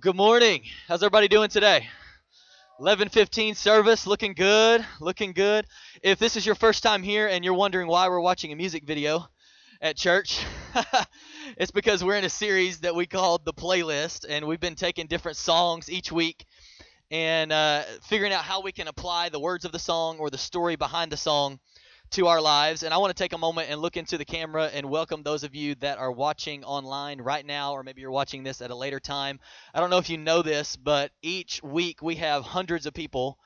Good morning. How's everybody doing today? 11:15 service, looking good, looking good. If this is your first time here and you're wondering why we're watching a music video at church, it's because we're in a series that we called the playlist, and we've been taking different songs each week and uh, figuring out how we can apply the words of the song or the story behind the song to our lives. And I want to take a moment and look into the camera and welcome those of you that are watching online right now, or maybe you're watching this at a later time. I don't know if you know this, but each week we have hundreds of people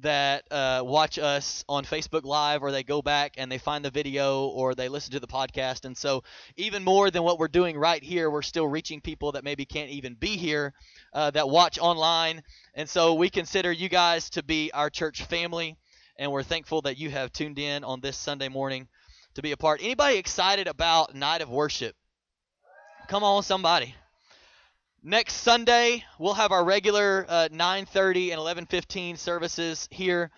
that uh, watch us on Facebook Live, or they go back and they find the video, or they listen to the podcast. And so, even more than what we're doing right here, we're still reaching people that maybe can't even be here uh, that watch online. And so, we consider you guys to be our church family and we're thankful that you have tuned in on this Sunday morning to be a part. Anybody excited about Night of Worship? Come on, somebody. Next Sunday, we'll have our regular uh, 9:30 and 11:15 services here,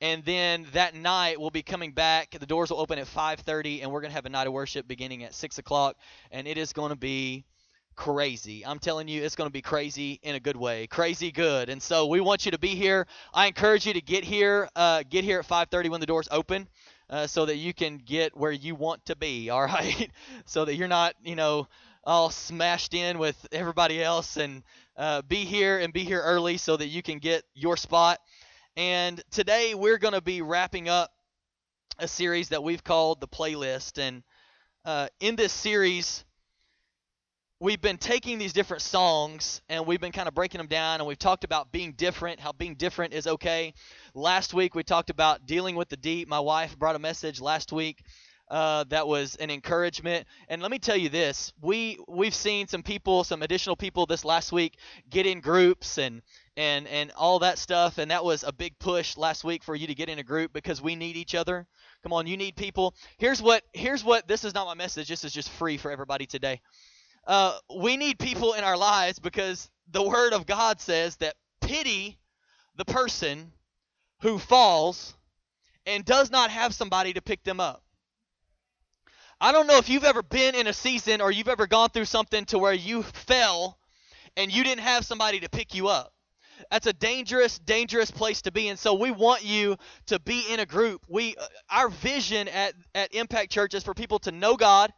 and then that night we'll be coming back. The doors will open at 5:30, and we're gonna have a night of worship beginning at 6 o'clock, and it is going to be crazy. I'm telling you, it's going to be crazy in a good way, crazy good. And so we want you to be here. I encourage you to get here, uh, get here at 5:30 when the doors open, uh, so that you can get where you want to be. All right, so that you're not, you know, all smashed in with everybody else, and uh, be here and be here early so that you can get your spot. And today we're going to be wrapping up a series that we've called the playlist, and uh, in this series we've been taking these different songs and we've been kind of breaking them down and we've talked about being different how being different is okay. Last week we talked about dealing with the deep. My wife brought a message last week uh, that was an encouragement. And let me tell you this we we've seen some people some additional people this last week get in groups and and and all that stuff. And that was a big push last week for you to get in a group because we need each other. Come on you need people. Here's what here's what this is not my message. This is just free for everybody today uh, we need people in our lives because the Word of God says that pity the person who falls and does not have somebody to pick them up. I don't know if you've ever been in a season or you've ever gone through something to where you fell and you didn't have somebody to pick you up. That's a dangerous, dangerous place to be. And so we want you to be in a group. We, uh, our vision at, at Impact Church is for people to know God,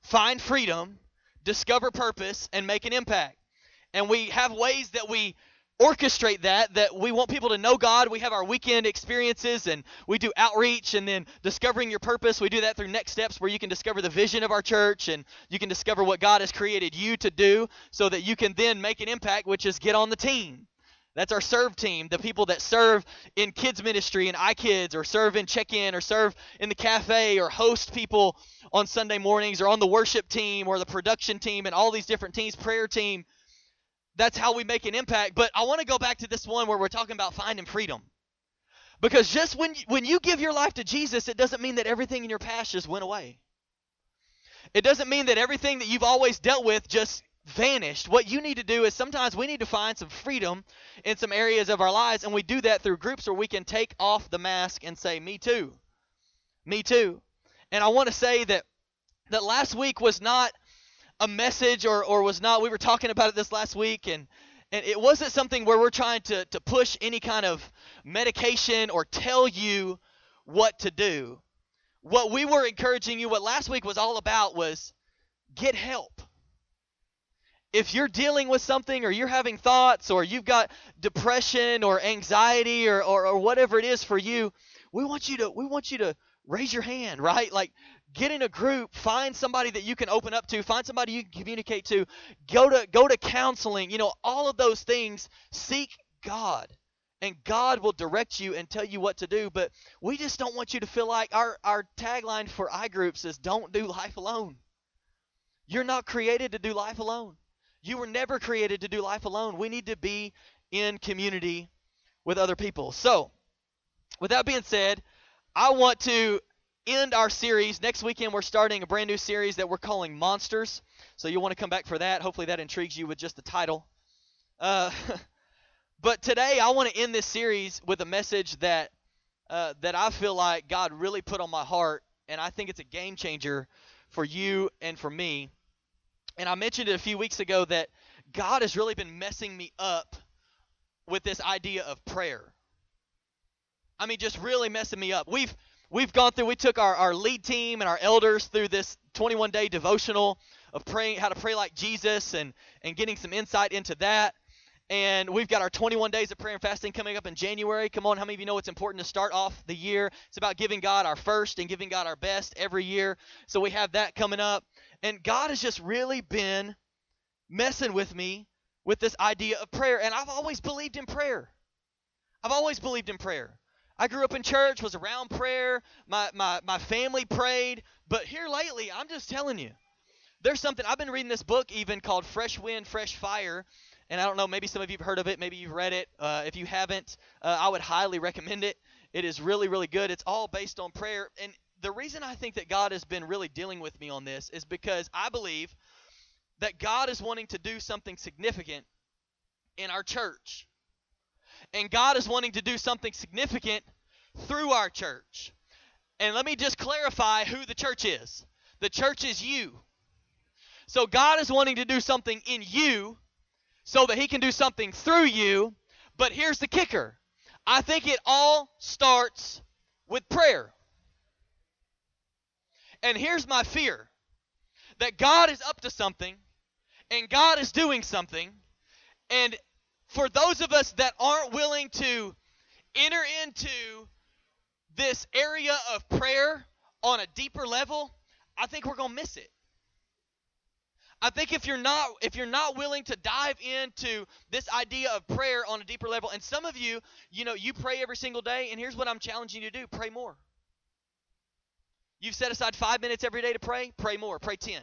find freedom, discover purpose, and make an impact. And we have ways that we orchestrate that that we want people to know God. We have our weekend experiences and we do outreach and then discovering your purpose. We do that through next steps where you can discover the vision of our church and you can discover what God has created you to do so that you can then make an impact which is get on the team. That's our serve team, the people that serve in kids ministry and iKids or serve in check-in or serve in the cafe or host people on Sunday mornings or on the worship team or the production team and all these different teams, prayer team. That's how we make an impact. But I want to go back to this one where we're talking about finding freedom. Because just when when you give your life to Jesus, it doesn't mean that everything in your past just went away. It doesn't mean that everything that you've always dealt with just vanished. What you need to do is sometimes we need to find some freedom in some areas of our lives, and we do that through groups where we can take off the mask and say, Me too. Me too. And I want to say that that last week was not a message or, or was not we were talking about it this last week and and it wasn't something where we're trying to, to push any kind of medication or tell you what to do. What we were encouraging you, what last week was all about was get help if you're dealing with something or you're having thoughts or you've got depression or anxiety or, or, or, whatever it is for you we want you to we want you to raise your hand right? Like get in a group find somebody that you can open up to find somebody you can communicate to go to go to counseling you know all of those things. Seek god and god will direct you and tell you what to do. But we just don't want you to feel like our our tagline for iGroups is don't do life alone. You're not created to do life alone you were never created to do life alone. We need to be in community with other people. So, with that being said, I want to end our series. Next weekend, we're starting a brand new series that we're calling Monsters. So, you'll want to come back for that. Hopefully, that intrigues you with just the title. Uh, but today, I want to end this series with a message that uh, that I feel like God really put on my heart, and I think it's a game changer for you and for me. And I mentioned it a few weeks ago that God has really been messing me up with this idea of prayer. I mean, just really messing me up. We've we've gone through. We took our our lead team and our elders through this 21 day devotional of praying how to pray like Jesus and and getting some insight into that. And we've got our 21 days of prayer and fasting coming up in January. Come on, how many of you know it's important to start off the year? It's about giving God our first and giving God our best every year. So we have that coming up. And God has just really been messing with me with this idea of prayer. And I've always believed in prayer. I've always believed in prayer. I grew up in church, was around prayer. My, my, my family prayed. But here lately, I'm just telling you, there's something. I've been reading this book even called Fresh Wind, Fresh Fire. And I don't know, maybe some of you have heard of it, maybe you've read it. Uh, if you haven't, uh, I would highly recommend it. It is really, really good. It's all based on prayer. And the reason I think that God has been really dealing with me on this is because I believe that God is wanting to do something significant in our church. And God is wanting to do something significant through our church. And let me just clarify who the church is the church is you. So God is wanting to do something in you so that He can do something through you. But here's the kicker I think it all starts with prayer. And here's my fear that God is up to something and God is doing something. And for those of us that aren't willing to enter into this area of prayer on a deeper level, I think we're going to miss it. I think if you're not if you're not willing to dive into this idea of prayer on a deeper level, and some of you, you know, you pray every single day, and here's what I'm challenging you to do: pray more. You've set aside five minutes every day to pray. Pray more. Pray ten.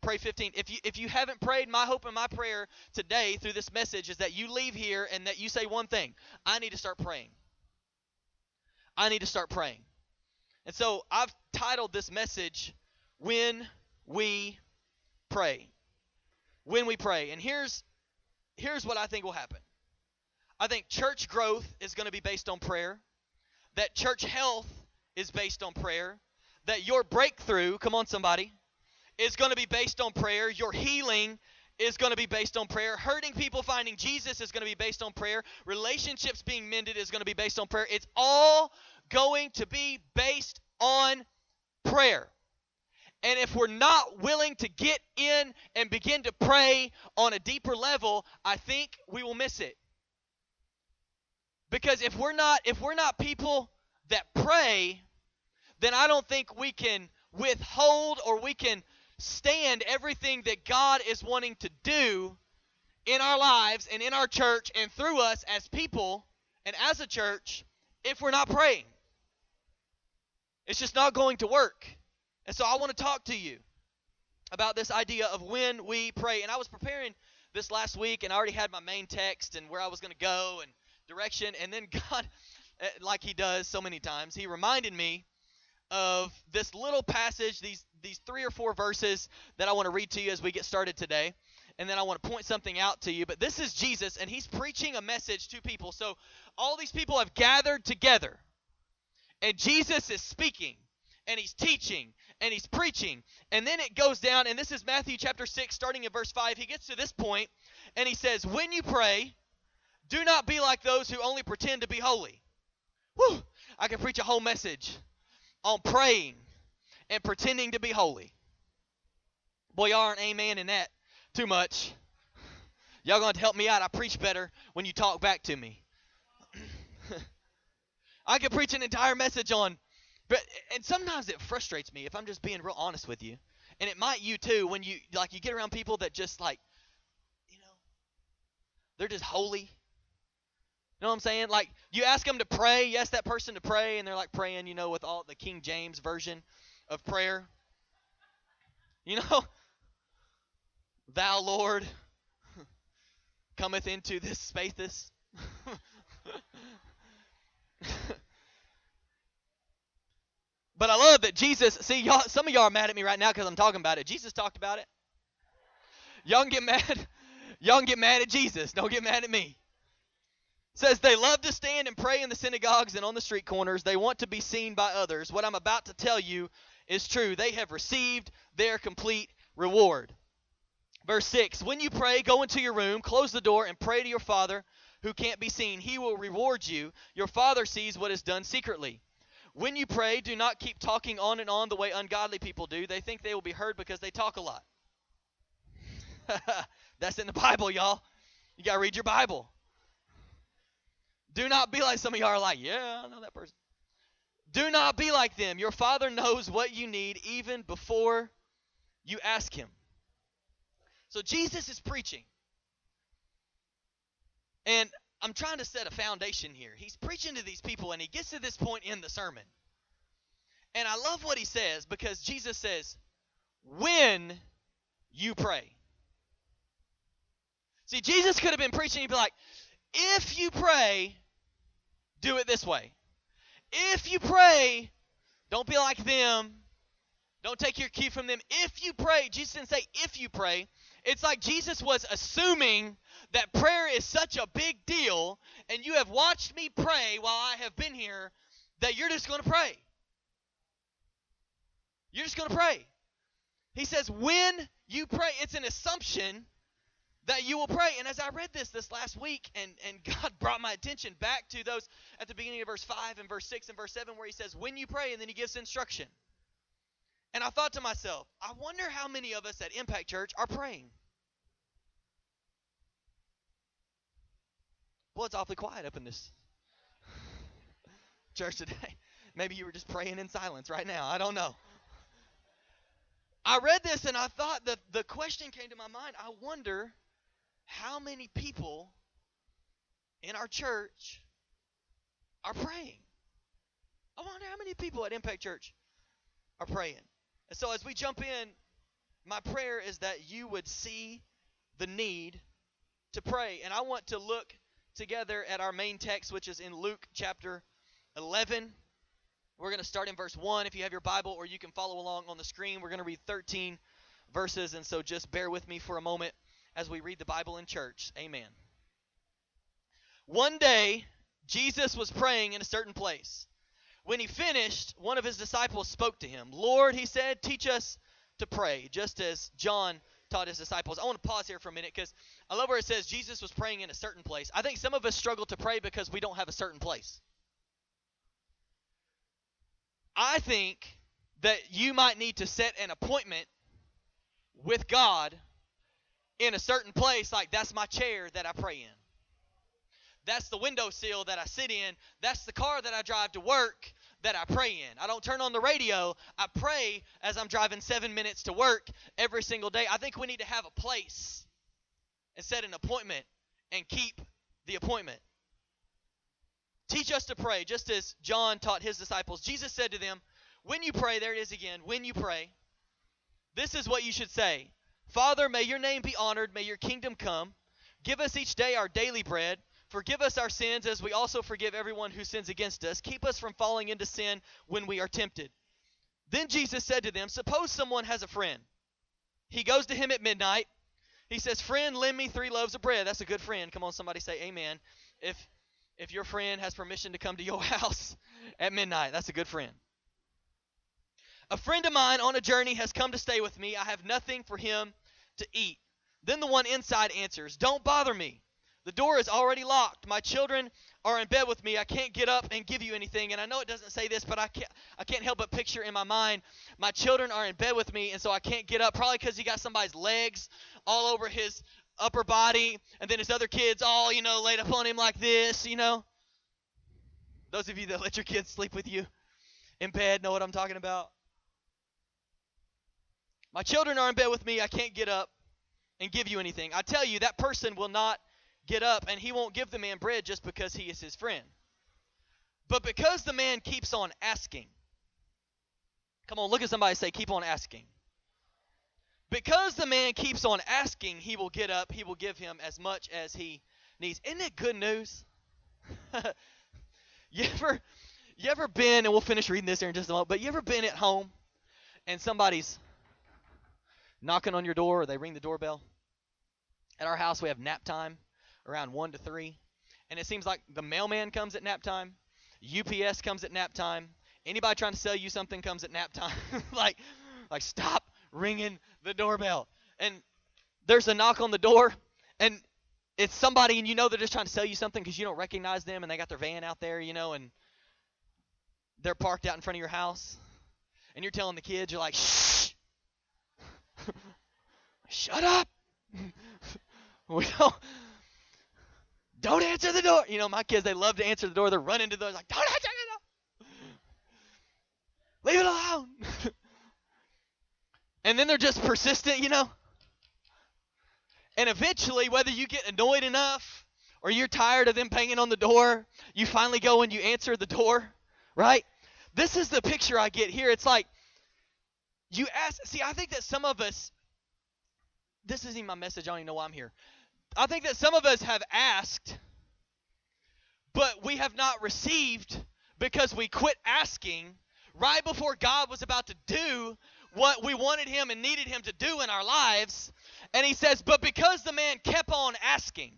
Pray 15. If you if you haven't prayed, my hope and my prayer today through this message is that you leave here and that you say one thing: I need to start praying. I need to start praying. And so I've titled this message "When We pray. When we pray. And here's here's what I think will happen. I think church growth is going to be based on prayer. That church health is based on prayer. That your breakthrough, come on somebody, is going to be based on prayer. Your healing is going to be based on prayer. Hurting people finding Jesus is going to be based on prayer. Relationships being mended is going to be based on prayer. It's all going to be based on prayer. And if we're not willing to get in and begin to pray on a deeper level, I think we will miss it. Because if we're not if we're not people that pray, then I don't think we can withhold or we can stand everything that God is wanting to do in our lives and in our church and through us as people and as a church if we're not praying. It's just not going to work. And so I want to talk to you about this idea of when we pray. And I was preparing this last week and I already had my main text and where I was going to go and direction. And then God, eh, like He does so many times, He reminded me of this little passage, these, these three or four verses that I want to read to you as we get started today. And then I want to point something out to you. But this is Jesus, and He's preaching a message to people. So all these people have gathered together, and Jesus is speaking and he's teaching and he's preaching. And then it goes down, and this is Matthew chapter 6, starting in verse 5. He gets to this point, and he says, When you pray, do not be like those who only pretend to be holy. Whew! I could preach a whole message on praying and pretending to be holy. Boy, y'all aren't amen in that too much. Y'all going to help me out. I preach better when you talk back to me. I could preach an entire message on but and sometimes it frustrates me if I'm just being real honest with you. And it might you too when you like you get around people that just like you know they're just holy. You know what I'm saying? Like you ask them to pray, you ask that person to pray and they're like praying, you know, with all the King James version of prayer. You know, thou Lord cometh into this spaces. But I love that Jesus, see, y'all, some of y'all are mad at me right now because I'm talking about it. Jesus talked about it. Y'all get mad. Y'all get mad at Jesus. Don't get mad at me. Says they love to stand and pray in the synagogues and on the street corners. They want to be seen by others. What I'm about to tell you is true. They have received their complete reward. Verse 6 When you pray, go into your room, close the door, and pray to your Father who can't be seen. He will reward you. Your Father sees what is done secretly. When you pray, do not keep talking on and on the way ungodly people do. They think they will be heard because they talk a lot. That's in the Bible, y'all. You got to read your Bible. Do not be like some of y'all are like, yeah, I know that person. Do not be like them. Your Father knows what you need even before you ask Him. So Jesus is preaching. And I'm trying to set a foundation here. He's preaching to these people, and he gets to this point in the sermon. And I love what he says because Jesus says, when you pray. See, Jesus could have been preaching, he'd be like, if you pray, do it this way. If you pray, don't be like them. Don't take your cue from them. If you pray, Jesus didn't say if you pray. It's like Jesus was assuming that prayer is such a big deal, and you have watched me pray while I have been here, that you're just going to pray. You're just going to pray. He says, when you pray, it's an assumption that you will pray. And as I read this this last week, and, and God brought my attention back to those at the beginning of verse 5 and verse 6 and verse 7, where he says, when you pray, and then he gives instruction. And I thought to myself, I wonder how many of us at Impact Church are praying. Well, it's awfully quiet up in this church today. Maybe you were just praying in silence right now. I don't know. I read this and I thought that the question came to my mind. I wonder how many people in our church are praying. I wonder how many people at Impact Church are praying. And so as we jump in, my prayer is that you would see the need to pray. And I want to look together at our main text, which is in Luke chapter 11. We're going to start in verse 1 if you have your Bible, or you can follow along on the screen. We're going to read 13 verses, and so just bear with me for a moment as we read the Bible in church. Amen. One day, Jesus was praying in a certain place. When he finished, one of his disciples spoke to him. Lord, he said, teach us to pray, just as John taught his disciples. I want to pause here for a minute because I love where it says Jesus was praying in a certain place. I think some of us struggle to pray because we don't have a certain place. I think that you might need to set an appointment with God in a certain place, like that's my chair that I pray in. That's the windowsill that I sit in. That's the car that I drive to work that I pray in. I don't turn on the radio. I pray as I'm driving seven minutes to work every single day. I think we need to have a place and set an appointment and keep the appointment. Teach us to pray, just as John taught his disciples. Jesus said to them, When you pray, there it is again, when you pray, this is what you should say Father, may your name be honored, may your kingdom come. Give us each day our daily bread Forgive us our sins as we also forgive everyone who sins against us. Keep us from falling into sin when we are tempted. Then Jesus said to them, Suppose someone has a friend. He goes to him at midnight. He says, Friend, lend me three loaves of bread. That's a good friend. Come on, somebody say amen. If if your friend has permission to come to your house at midnight, that's a good friend. A friend of mine on a journey has come to stay with me. I have nothing for him to eat. Then the one inside answers, Don't bother me. The door is already locked. My children are in bed with me. I can't get up and give you anything. And I know it doesn't say this, but I can't I can't help but picture in my mind my children are in bed with me and so I can't get up probably cuz he got somebody's legs all over his upper body and then his other kids all, you know, laid up on him like this, you know. Those of you that let your kids sleep with you in bed know what I'm talking about. My children are in bed with me. I can't get up and give you anything. I tell you that person will not get up and he won't give the man bread just because he is his friend. But because the man keeps on asking, come on, look at somebody say, keep on asking. Because the man keeps on asking, he will get up, he will give him as much as he needs. Isn't it good news? you ever you ever been, and we'll finish reading this here in just a moment, but you ever been at home and somebody's knocking on your door or they ring the doorbell? At our house, we have nap time around 1 to 3. And it seems like the mailman comes at nap time, UPS comes at nap time, anybody trying to sell you something comes at nap time. like, like stop ringing the doorbell. And there's a knock on the door and it's somebody and you know they're just trying to sell you something because you don't recognize them and they got their van out there, you know, and they're parked out in front of your house and you're telling the kids, you're like, shh, shut up. we don't, don't answer the door. You know, my kids, they love to answer the door. They're running to the door, like, don't answer the door. Leave it alone. and then they're just persistent, you know. And eventually, whether you get annoyed enough or you're tired of them banging on the door, you finally go and you answer the door, right? This is the picture I get here. It's like you ask, see, I think that some of us, this isn't my message, I don't even know why I'm here. I think that some of us have asked, but we have not received because we quit asking right before God was about to do what we wanted Him and needed Him to do in our lives. And He says, but because the man kept on asking,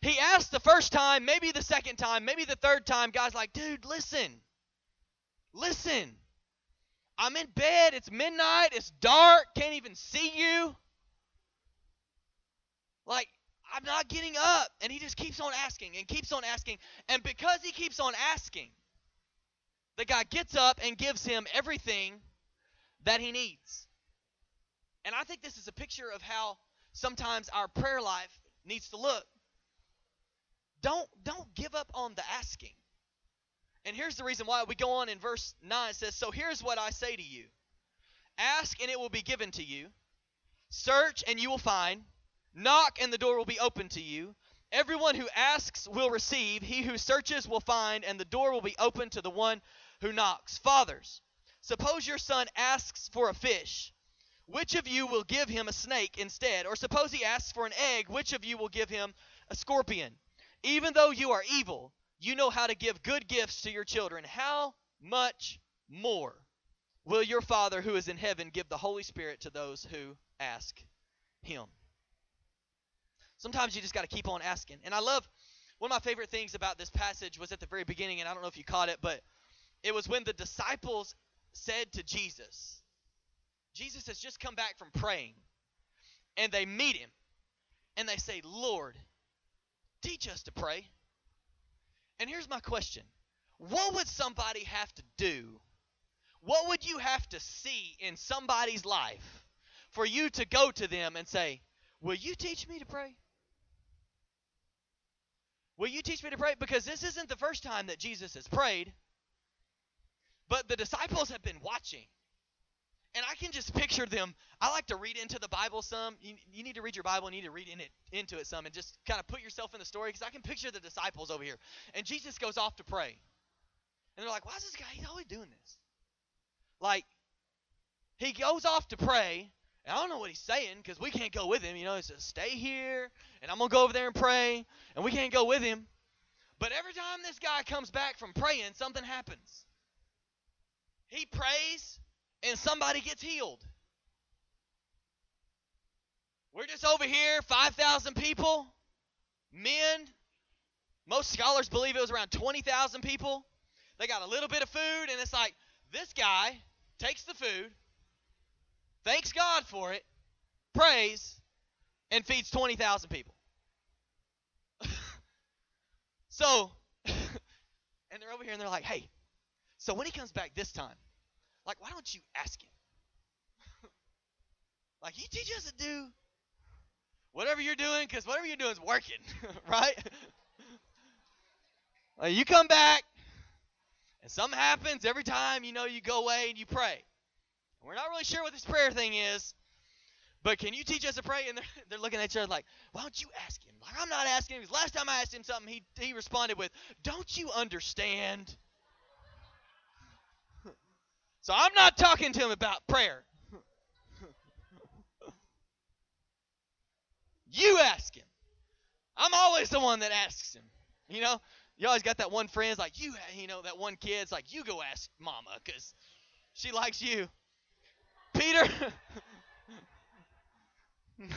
he asked the first time, maybe the second time, maybe the third time. God's like, dude, listen. Listen. I'm in bed. It's midnight. It's dark. Can't even see you. Like, I'm not getting up. And he just keeps on asking and keeps on asking. And because he keeps on asking, the guy gets up and gives him everything that he needs. And I think this is a picture of how sometimes our prayer life needs to look. Don't don't give up on the asking. And here's the reason why. We go on in verse 9 it says, "So here's what I say to you. Ask and it will be given to you. Search and you will find. Knock and the door will be opened to you. Everyone who asks will receive. He who searches will find, and the door will be opened to the one who knocks. Fathers, suppose your son asks for a fish. Which of you will give him a snake instead? Or suppose he asks for an egg. Which of you will give him a scorpion? Even though you are evil, you know how to give good gifts to your children. How much more will your Father who is in heaven give the Holy Spirit to those who ask him? Sometimes you just got to keep on asking. And I love one of my favorite things about this passage was at the very beginning, and I don't know if you caught it, but it was when the disciples said to Jesus, Jesus has just come back from praying, and they meet him, and they say, Lord, teach us to pray. And here's my question What would somebody have to do? What would you have to see in somebody's life for you to go to them and say, Will you teach me to pray? Will you teach me to pray? Because this isn't the first time that Jesus has prayed, but the disciples have been watching. And I can just picture them. I like to read into the Bible some. You, you need to read your Bible you need to read in it, into it some and just kind of put yourself in the story because I can picture the disciples over here. And Jesus goes off to pray. And they're like, why is this guy, he's always doing this? Like, he goes off to pray. And I don't know what he's saying because we can't go with him. You know, he says, stay here and I'm going to go over there and pray. And we can't go with him. But every time this guy comes back from praying, something happens. He prays and somebody gets healed. We're just over here, 5,000 people, men. Most scholars believe it was around 20,000 people. They got a little bit of food, and it's like this guy takes the food, thanks God for it, prays, and feeds 20,000 people. so, and they're over here and they're like, hey, so when he comes back this time, like, why don't you ask him? like, you teach us to do whatever you're doing, because whatever you're doing is working, right? like, you come back, and something happens every time you know you go away and you pray. We're not really sure what this prayer thing is, but can you teach us to pray? And they're, they're looking at each other like, why don't you ask him? Like, I'm not asking him. Because last time I asked him something, he, he responded with, don't you understand? So I'm not talking to him about prayer. you ask him. I'm always the one that asks him. You know, you always got that one friend like you, you know, that one kid's like you go ask mama because she likes you. Peter,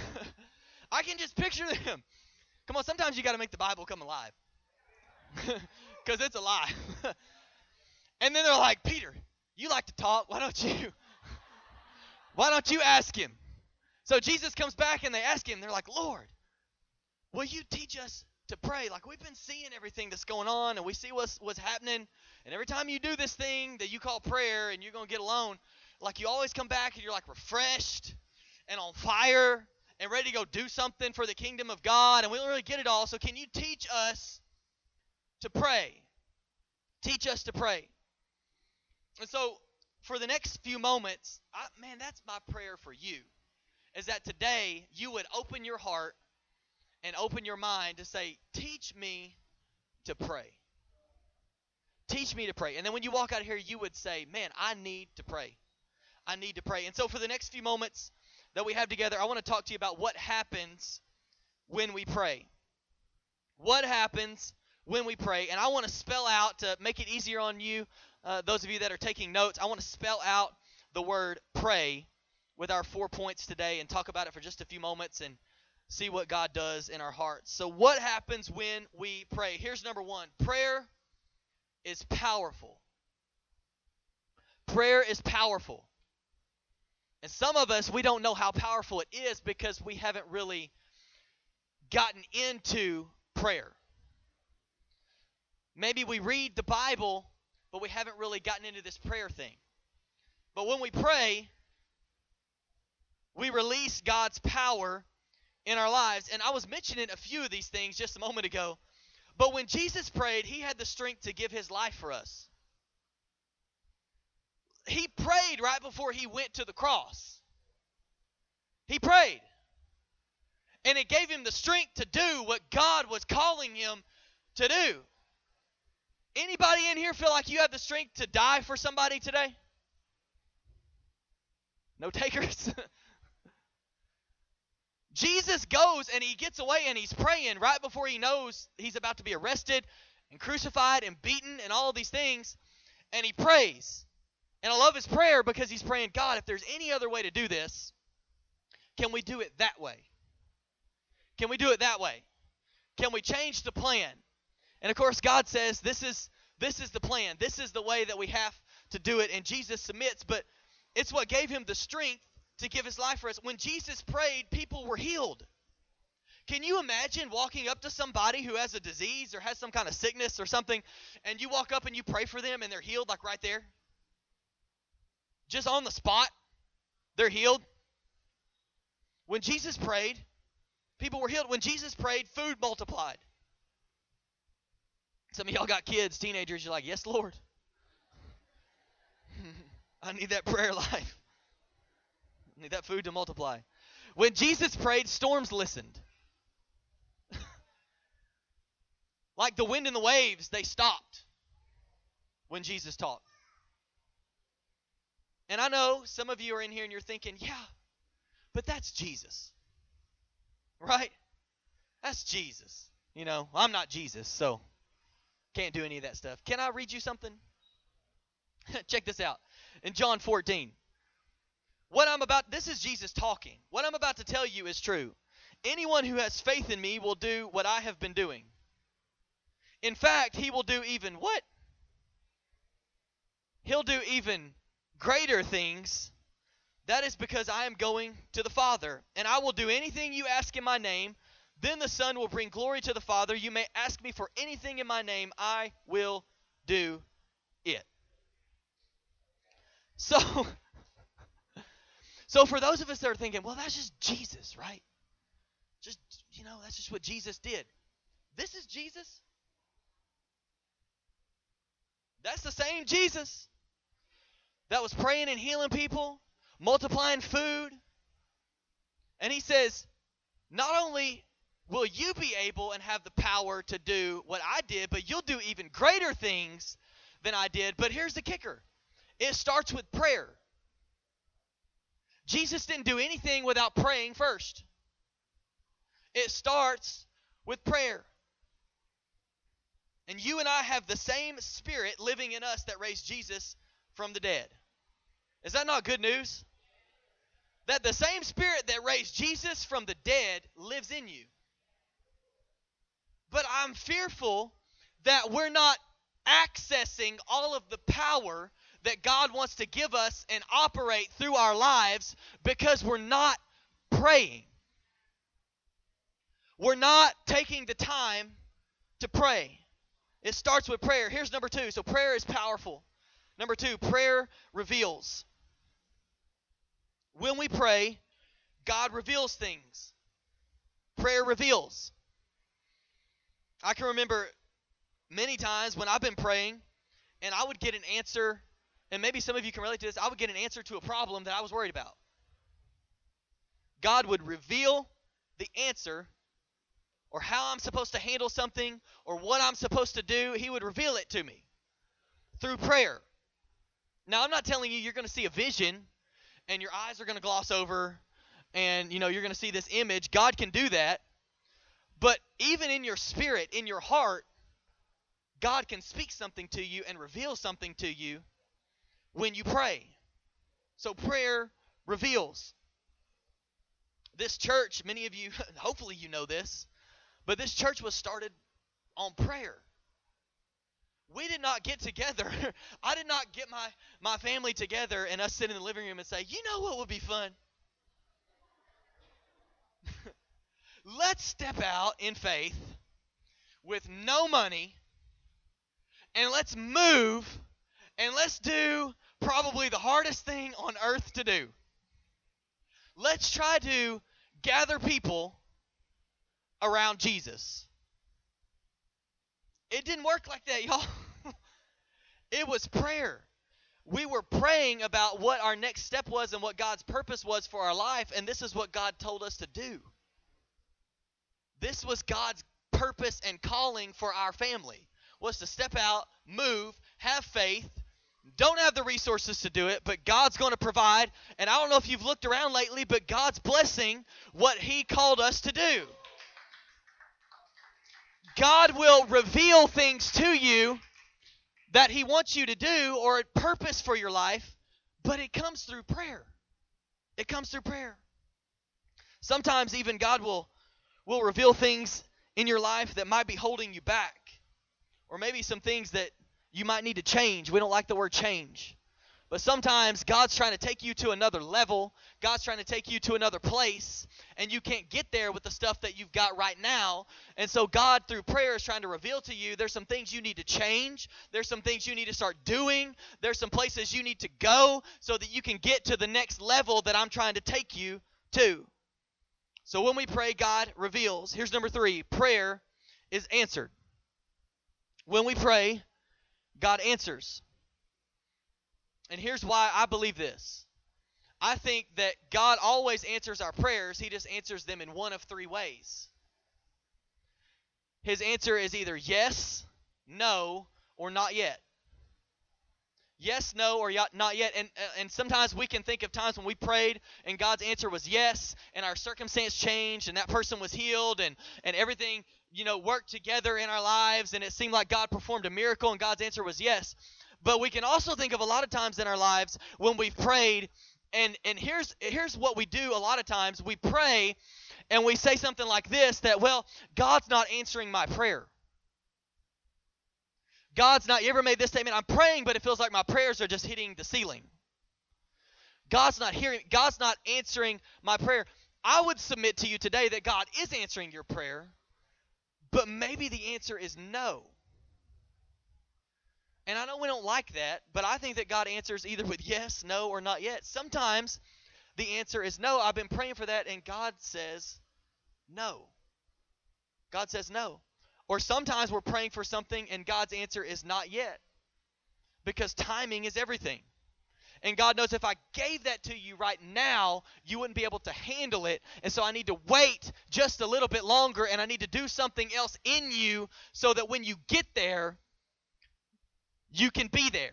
I can just picture them. Come on, sometimes you got to make the Bible come alive because it's alive. and then they're like, Peter, you like to talk. Why don't you? Why don't you ask him? So Jesus comes back and they ask him, they're like, Lord, will you teach us to pray? Like we've been seeing everything that's going on and we see what's what's happening. And every time you do this thing that you call prayer and you're gonna get alone, like you always come back and you're like refreshed and on fire and ready to go do something for the kingdom of God, and we don't really get it all. So can you teach us to pray? Teach us to pray. And so for the next few moments, I, man, that's my prayer for you is that today you would open your heart and open your mind to say, Teach me to pray. Teach me to pray. And then when you walk out of here, you would say, Man, I need to pray. I need to pray. And so for the next few moments that we have together, I want to talk to you about what happens when we pray. What happens when we pray? And I want to spell out to make it easier on you, uh, those of you that are taking notes, I want to spell out the word pray with our four points today and talk about it for just a few moments and see what God does in our hearts. So, what happens when we pray? Here's number one prayer is powerful. Prayer is powerful. And some of us, we don't know how powerful it is because we haven't really gotten into prayer. Maybe we read the Bible, but we haven't really gotten into this prayer thing. But when we pray, we release God's power in our lives. And I was mentioning a few of these things just a moment ago. But when Jesus prayed, he had the strength to give his life for us. He prayed right before he went to the cross. He prayed. And it gave him the strength to do what God was calling him to do. Anybody in here feel like you have the strength to die for somebody today? No takers? Jesus goes and he gets away and he's praying right before he knows he's about to be arrested and crucified and beaten and all these things. And he prays. And I love his prayer because he's praying, God, if there's any other way to do this, can we do it that way? Can we do it that way? Can we change the plan? And of course, God says, this is this is the plan. This is the way that we have to do it. And Jesus submits, but it's what gave him the strength to give his life for us. When Jesus prayed, people were healed. Can you imagine walking up to somebody who has a disease or has some kind of sickness or something, and you walk up and you pray for them and they're healed, like right there? Just on the spot, they're healed. When Jesus prayed, people were healed. When Jesus prayed, food multiplied. Some of y'all got kids, teenagers, you're like, Yes, Lord. I need that prayer life. Need that food to multiply. When Jesus prayed, storms listened. like the wind and the waves, they stopped when Jesus talked. And I know some of you are in here and you're thinking, yeah, but that's Jesus. Right? That's Jesus. You know, I'm not Jesus, so can't do any of that stuff. Can I read you something? Check this out. In John 14, what I'm about, this is Jesus talking. What I'm about to tell you is true. Anyone who has faith in me will do what I have been doing. In fact, he will do even what? He'll do even greater things. That is because I am going to the Father, and I will do anything you ask in my name. Then the Son will bring glory to the Father. You may ask me for anything in my name, I will do it. So, So for those of us that are thinking, well, that's just Jesus, right? Just, you know, that's just what Jesus did. This is Jesus. That's the same Jesus that was praying and healing people, multiplying food. And he says, not only will you be able and have the power to do what I did, but you'll do even greater things than I did. But here's the kicker it starts with prayer. Jesus didn't do anything without praying first. It starts with prayer. And you and I have the same spirit living in us that raised Jesus from the dead. Is that not good news? That the same spirit that raised Jesus from the dead lives in you. But I'm fearful that we're not accessing all of the power that God wants to give us and operate through our lives because we're not praying. We're not taking the time to pray. It starts with prayer. Here's number two. So prayer is powerful. Number two, prayer reveals. When we pray, God reveals things. Prayer reveals. I can remember many times when I've been praying and I would get an answer, and maybe some of you can relate to this, I would get an answer to a problem that I was worried about. God would reveal the answer or how I'm supposed to handle something or what I'm supposed to do. He would reveal it to me through prayer. Now, I'm not telling you you're going to see a vision and your eyes are going to gloss over and you know you're going to see this image. God can do that. But even in your spirit, in your heart, God can speak something to you and reveal something to you when you pray. So prayer reveals. This church, many of you, hopefully you know this, but this church was started on prayer. We did not get together. I did not get my, my family together and us sit in the living room and say, you know what would be fun? Let's step out in faith with no money and let's move and let's do probably the hardest thing on earth to do. Let's try to gather people around Jesus. It didn't work like that, y'all. it was prayer. We were praying about what our next step was and what God's purpose was for our life, and this is what God told us to do. This was God's purpose and calling for our family was to step out, move, have faith, don't have the resources to do it, but God's going to provide. And I don't know if you've looked around lately, but God's blessing what He called us to do. God will reveal things to you that He wants you to do or a purpose for your life, but it comes through prayer. It comes through prayer. Sometimes even God will will reveal things in your life that might be holding you back. Or maybe some things that you might need to change. We don't like the word change. But sometimes God's trying to take you to another level. God's trying to take you to another place. And you can't get there with the stuff that you've got right now. And so God, through prayer, is trying to reveal to you there's some things you need to change. There's some things you need to start doing. There's some places you need to go so that you can get to the next level that I'm trying to take you to. So when we pray, God reveals. Here's number three prayer is answered. When we pray, God answers. And here's why I believe this. I think that God always answers our prayers, He just answers them in one of three ways. His answer is either yes, no, or not yet. Yes, no, or not yet. And, uh, and sometimes we can think of times when we prayed and God's answer was yes, and our circumstance changed, and that person was healed, and, and everything you know, worked together in our lives and it seemed like God performed a miracle and God's answer was yes. But we can also think of a lot of times in our lives when we've prayed and and here's here's what we do a lot of times. We pray and we say something like this that well, God's not answering my prayer. God's not you ever made this statement, I'm praying but it feels like my prayers are just hitting the ceiling. God's not hearing God's not answering my prayer. I would submit to you today that God is answering your prayer but maybe the answer is no. And I know we don't like that, but I think that God answers either with yes, no, or not yet. Sometimes the answer is no. I've been praying for that, and God says no. God says no. Or sometimes we're praying for something, and God's answer is not yet. Because timing is everything. And God knows if I gave that to you right now, you wouldn't be able to handle it. And so I need to wait just a little bit longer and I need to do something else in you so that when you get there, you can be there.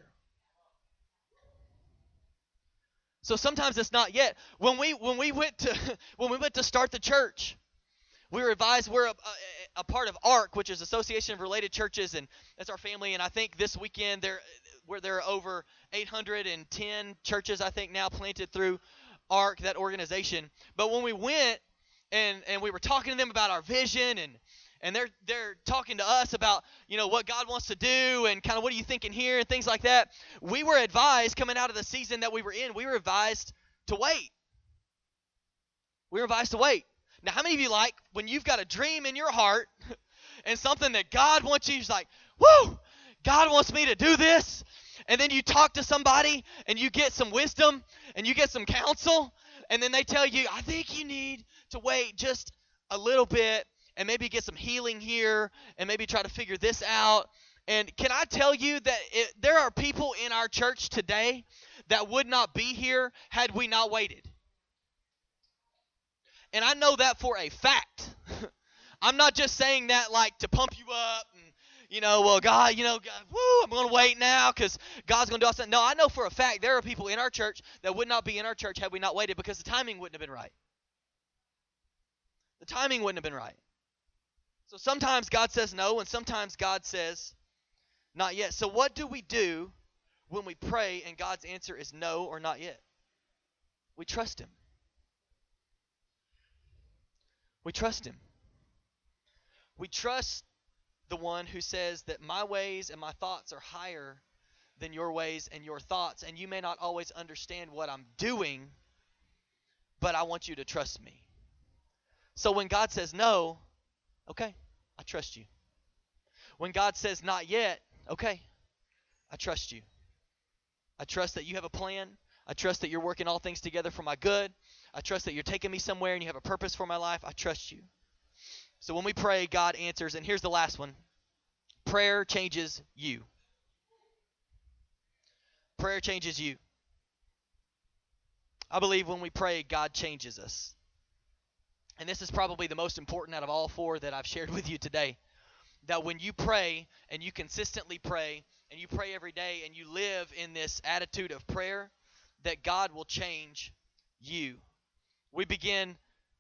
So sometimes it's not yet. When we when we went to when we went to start the church, we were advised we're a, a, a, part of ARC, which is Association of Related Churches, and that's our family. And I think this weekend there where there are over 810 churches, I think, now planted through ARC, that organization. But when we went and, and we were talking to them about our vision and and they're they're talking to us about you know what God wants to do and kind of what are you thinking here and things like that. We were advised coming out of the season that we were in, we were advised to wait. We were advised to wait. Now, how many of you like when you've got a dream in your heart and something that God wants you, he's like, whoo, God wants me to do this. And then you talk to somebody and you get some wisdom and you get some counsel. And then they tell you, I think you need to wait just a little bit and maybe get some healing here and maybe try to figure this out. And can I tell you that it, there are people in our church today that would not be here had we not waited. And I know that for a fact. I'm not just saying that like to pump you up and you know, well, God, you know, God, woo, I'm going to wait now because God's going to do something. No, I know for a fact there are people in our church that would not be in our church had we not waited because the timing wouldn't have been right. The timing wouldn't have been right. So sometimes God says no, and sometimes God says not yet. So what do we do when we pray and God's answer is no or not yet? We trust Him. We trust Him. We trust the one who says that my ways and my thoughts are higher than your ways and your thoughts, and you may not always understand what I'm doing, but I want you to trust me. So when God says no, okay, I trust you. When God says not yet, okay, I trust you. I trust that you have a plan. I trust that you're working all things together for my good. I trust that you're taking me somewhere and you have a purpose for my life. I trust you. So when we pray, God answers. And here's the last one prayer changes you. Prayer changes you. I believe when we pray, God changes us. And this is probably the most important out of all four that I've shared with you today. That when you pray and you consistently pray and you pray every day and you live in this attitude of prayer, that God will change you. We begin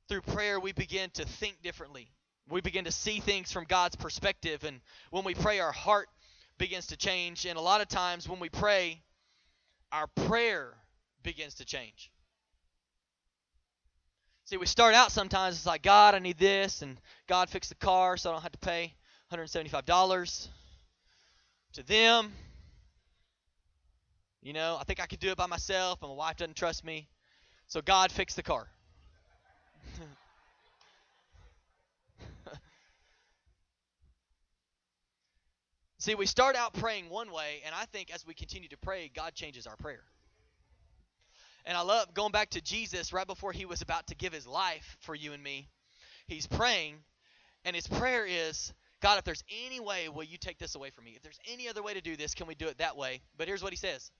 through prayer, we begin to think differently. We begin to see things from God's perspective. And when we pray, our heart begins to change. And a lot of times when we pray, our prayer begins to change. See, we start out sometimes, it's like, God, I need this, and God fix the car so I don't have to pay $175 to them. You know, I think I could do it by myself, but my wife doesn't trust me. So God fix the car. See, we start out praying one way, and I think as we continue to pray, God changes our prayer. And I love going back to Jesus right before he was about to give his life for you and me. He's praying, and his prayer is, God, if there's any way, will you take this away from me? If there's any other way to do this, can we do it that way? But here's what he says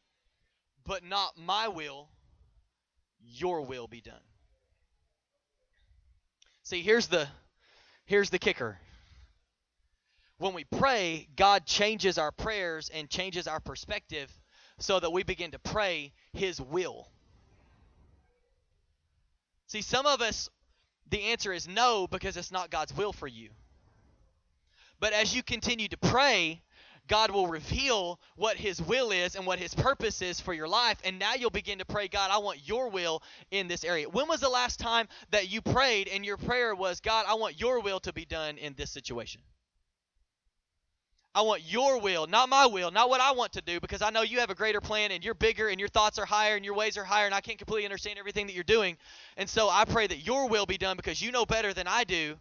But not my will, your will be done. See, here's the here's the kicker when we pray, God changes our prayers and changes our perspective so that we begin to pray His will. See, some of us, the answer is no because it's not God's will for you. But as you continue to pray, God will reveal what His will is and what His purpose is for your life. And now you'll begin to pray, God, I want your will in this area. When was the last time that you prayed and your prayer was, God, I want your will to be done in this situation? I want your will, not my will, not what I want to do, because I know you have a greater plan and you're bigger and your thoughts are higher and your ways are higher, and I can't completely understand everything that you're doing. And so I pray that your will be done because you know better than I do,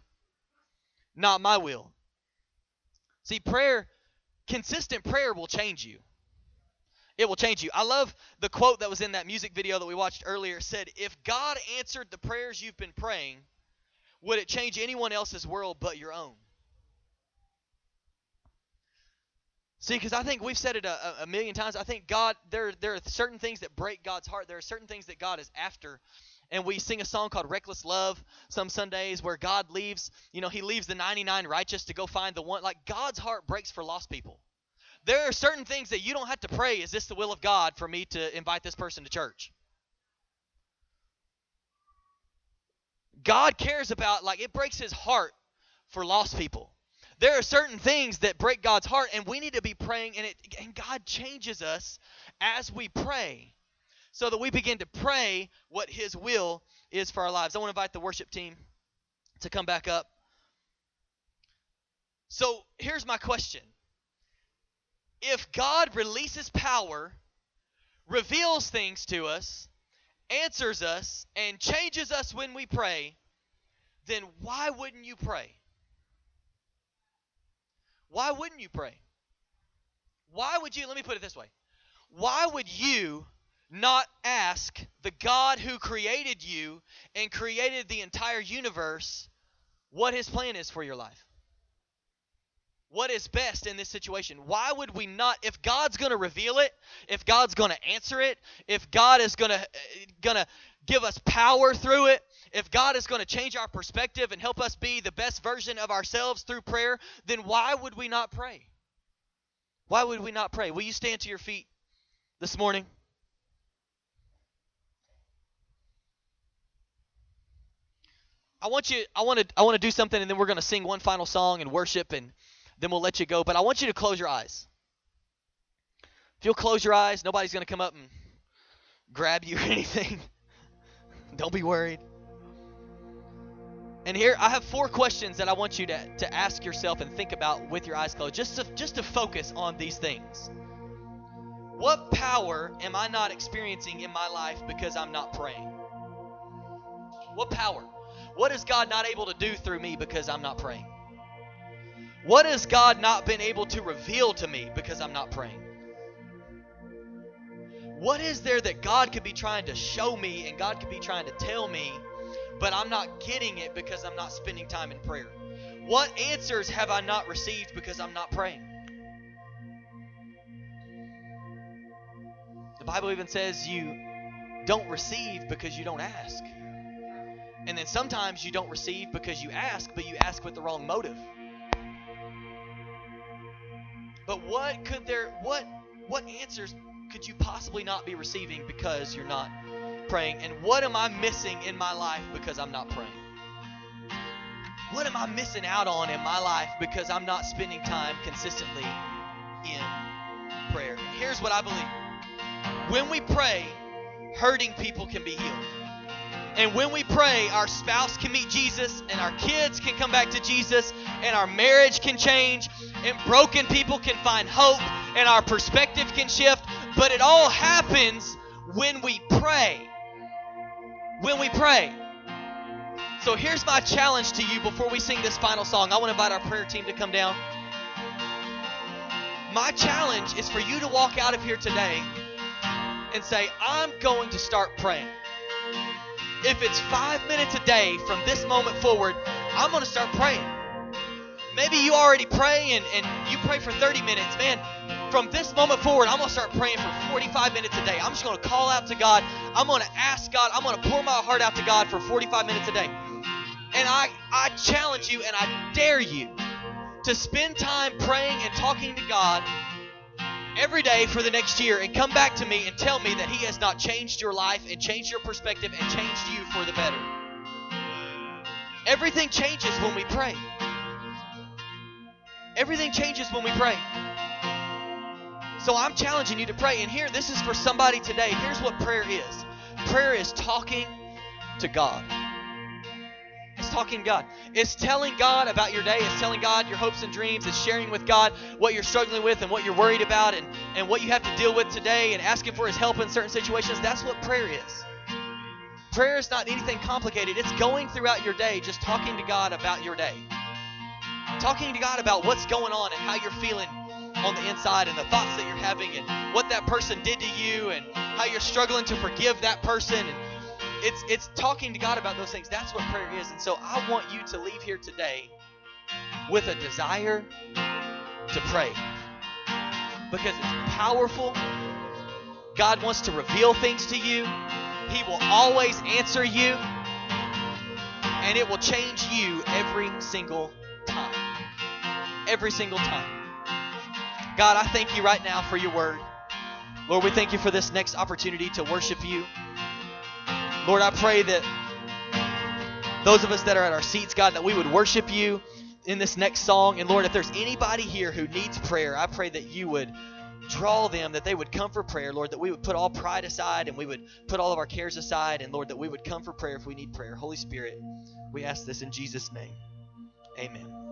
not my will. See, prayer, consistent prayer will change you. It will change you. I love the quote that was in that music video that we watched earlier. It said, If God answered the prayers you've been praying, would it change anyone else's world but your own? See, because I think we've said it a, a, million times. I think God, there, there are certain things that break God's heart. There are certain things that God is after. And we sing a song called Reckless Love some Sundays where God leaves, you know, He leaves the 99 righteous to go find the one. Like God's heart breaks for lost people. There are certain things that you don't have to pray, is this the will of God for me to invite this person to church? God cares about, like, it breaks His heart for lost people there are certain things that break God's heart, and we need to be praying, and, it, and God changes us as we pray so that we begin to pray what His will is for our lives. I want to invite the worship team to come back up. So here's my question If God releases power, reveals things to us, answers us and changes us when we pray, then why wouldn't you pray? Why wouldn't you pray? Why would you, let me put it this way. Why would you not ask the God who created you and created the entire universe what his plan is for your life? What is best in this situation? Why would we not if God's going to reveal it, if God's going to answer it, if God is going to uh, going to give us power through it, if God is going to change our perspective and help us be the best version of ourselves through prayer, then why would we not pray? Why would we not pray? Will you stand to your feet this morning? I want you I want to I want to do something and then we're going to sing one final song and worship and then we'll let you go. But I want you to close your eyes. If you'll close your eyes, nobody's going to come up and grab you or anything. Don't be worried. And here I have four questions that I want you to, to ask yourself and think about with your eyes closed, just to, just to focus on these things. What power am I not experiencing in my life because I'm not praying? What power? What is God not able to do through me because I'm not praying? What has God not been able to reveal to me because I'm not praying? What is there that God could be trying to show me and God could be trying to tell me, but I'm not getting it because I'm not spending time in prayer? What answers have I not received because I'm not praying? The Bible even says you don't receive because you don't ask. And then sometimes you don't receive because you ask, but you ask with the wrong motive. But what could there what what answers could you possibly not be receiving because you're not praying? And what am I missing in my life because I'm not praying? What am I missing out on in my life because I'm not spending time consistently in prayer? Here's what I believe. When we pray, hurting people can be healed. And when we pray, our spouse can meet Jesus, and our kids can come back to Jesus, and our marriage can change, and broken people can find hope, and our perspective can shift. But it all happens when we pray. When we pray. So here's my challenge to you before we sing this final song. I want to invite our prayer team to come down. My challenge is for you to walk out of here today and say, I'm going to start praying. If it's five minutes a day from this moment forward, I'm going to start praying. Maybe you already pray and, and you pray for 30 minutes. Man, from this moment forward, I'm going to start praying for 45 minutes a day. I'm just going to call out to God. I'm going to ask God. I'm going to pour my heart out to God for 45 minutes a day. And I, I challenge you and I dare you to spend time praying and talking to God every day for the next year and come back to me and tell me that He has not changed your life and changed your perspective and changed you for the better. Everything changes when we pray. Everything changes when we pray. So I'm challenging you to pray. And here, this is for somebody today. Here's what prayer is prayer is talking to God. It's talking to God. It's telling God about your day. It's telling God your hopes and dreams. It's sharing with God what you're struggling with and what you're worried about and, and what you have to deal with today and asking for His help in certain situations. That's what prayer is. Prayer is not anything complicated. It's going throughout your day, just talking to God about your day. Talking to God about what's going on and how you're feeling on the inside and the thoughts that you're having and what that person did to you and how you're struggling to forgive that person and it's it's talking to God about those things. That's what prayer is. And so I want you to leave here today with a desire to pray. Because it's powerful. God wants to reveal things to you. He will always answer you. And it will change you every single time. Every single time. God, I thank you right now for your word. Lord, we thank you for this next opportunity to worship you. Lord, I pray that those of us that are at our seats, God, that we would worship you in this next song. And Lord, if there's anybody here who needs prayer, I pray that you would draw them, that they would come for prayer, Lord, that we would put all pride aside and we would put all of our cares aside, and Lord, that we would come for prayer if we need prayer. Holy Spirit, we ask this in Jesus' name. Amen.